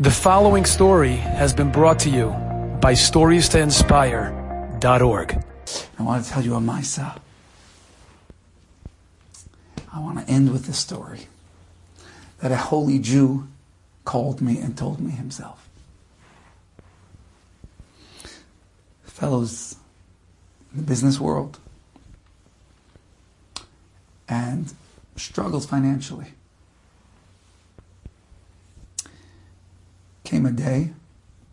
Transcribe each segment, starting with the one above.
The following story has been brought to you by StoriesToInspire.org. I want to tell you a Maisa. I want to end with this story that a holy Jew called me and told me himself. Fellows in the business world and struggles financially. Came a day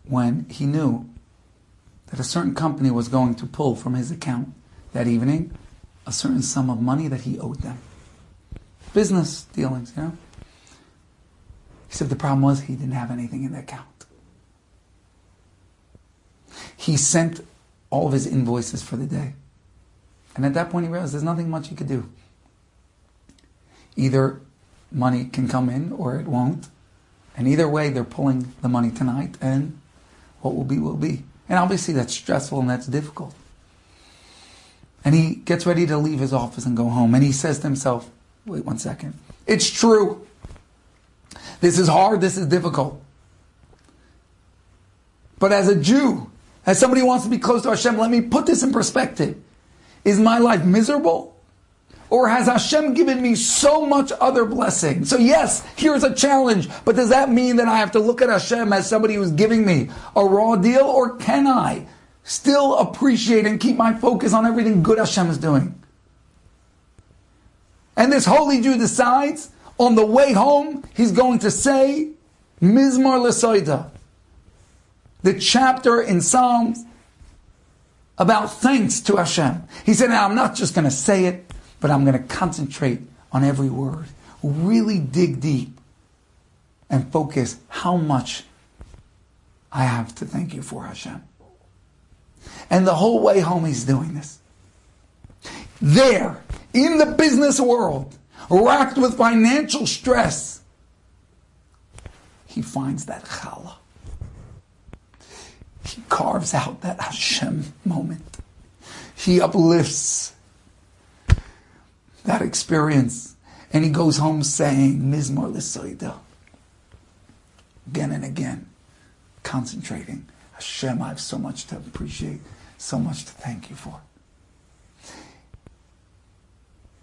when he knew that a certain company was going to pull from his account that evening a certain sum of money that he owed them. Business dealings, you know. He said the problem was he didn't have anything in the account. He sent all of his invoices for the day. And at that point he realized there's nothing much he could do. Either money can come in or it won't. And either way, they're pulling the money tonight, and what will be, will be. And obviously, that's stressful and that's difficult. And he gets ready to leave his office and go home. And he says to himself, wait one second. It's true. This is hard. This is difficult. But as a Jew, as somebody who wants to be close to Hashem, let me put this in perspective. Is my life miserable? Or has Hashem given me so much other blessing? So yes, here's a challenge, but does that mean that I have to look at Hashem as somebody who's giving me a raw deal, or can I still appreciate and keep my focus on everything good Hashem is doing? And this holy Jew decides on the way home, he's going to say, Mizmor L'Soida, the chapter in Psalms about thanks to Hashem. He said, now I'm not just going to say it, but I'm going to concentrate on every word, really dig deep, and focus how much I have to thank you for, Hashem. And the whole way home, he's doing this. There, in the business world, racked with financial stress, he finds that challah. He carves out that Hashem moment. He uplifts that experience. And he goes home saying, Mizmor L'Soida. Again and again, concentrating. Hashem, I have so much to appreciate, so much to thank you for.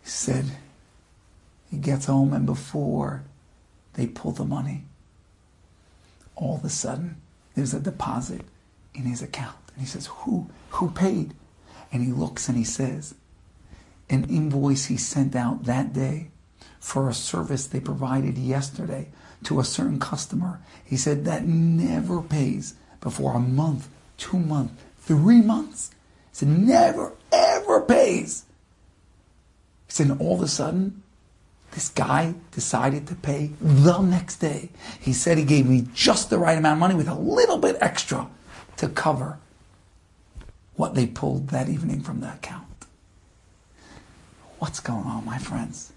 He said, he gets home and before they pull the money, all of a sudden, there's a deposit in his account. And he says, who, who paid? And he looks and he says, an invoice he sent out that day for a service they provided yesterday to a certain customer. He said that never pays before a month, two months, three months. He said never, ever pays. He said, and all of a sudden, this guy decided to pay the next day. He said he gave me just the right amount of money with a little bit extra to cover what they pulled that evening from the account. What's going on, my friends?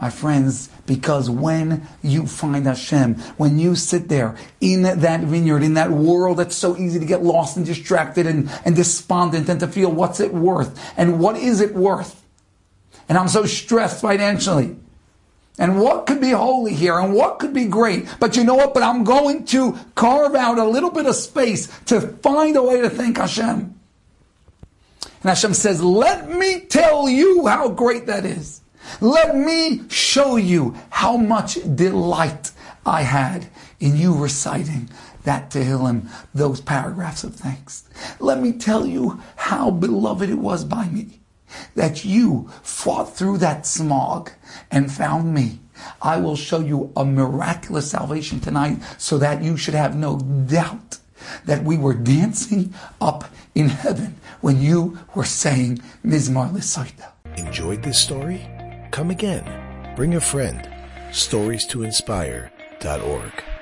My friends, because when you find Hashem, when you sit there in that vineyard, in that world that's so easy to get lost and distracted and, and despondent and to feel what's it worth and what is it worth? And I'm so stressed financially. And what could be holy here and what could be great? But you know what? But I'm going to carve out a little bit of space to find a way to thank Hashem. And Hashem says, let me tell you how great that is. Let me show you how much delight I had in you reciting that Tehillim, those paragraphs of thanks. Let me tell you how beloved it was by me that you fought through that smog and found me. I will show you a miraculous salvation tonight so that you should have no doubt that we were dancing up in heaven when you were saying Mizmor L'Soida. Enjoyed this story? Come again. Bring a friend. Stories to inspire.org.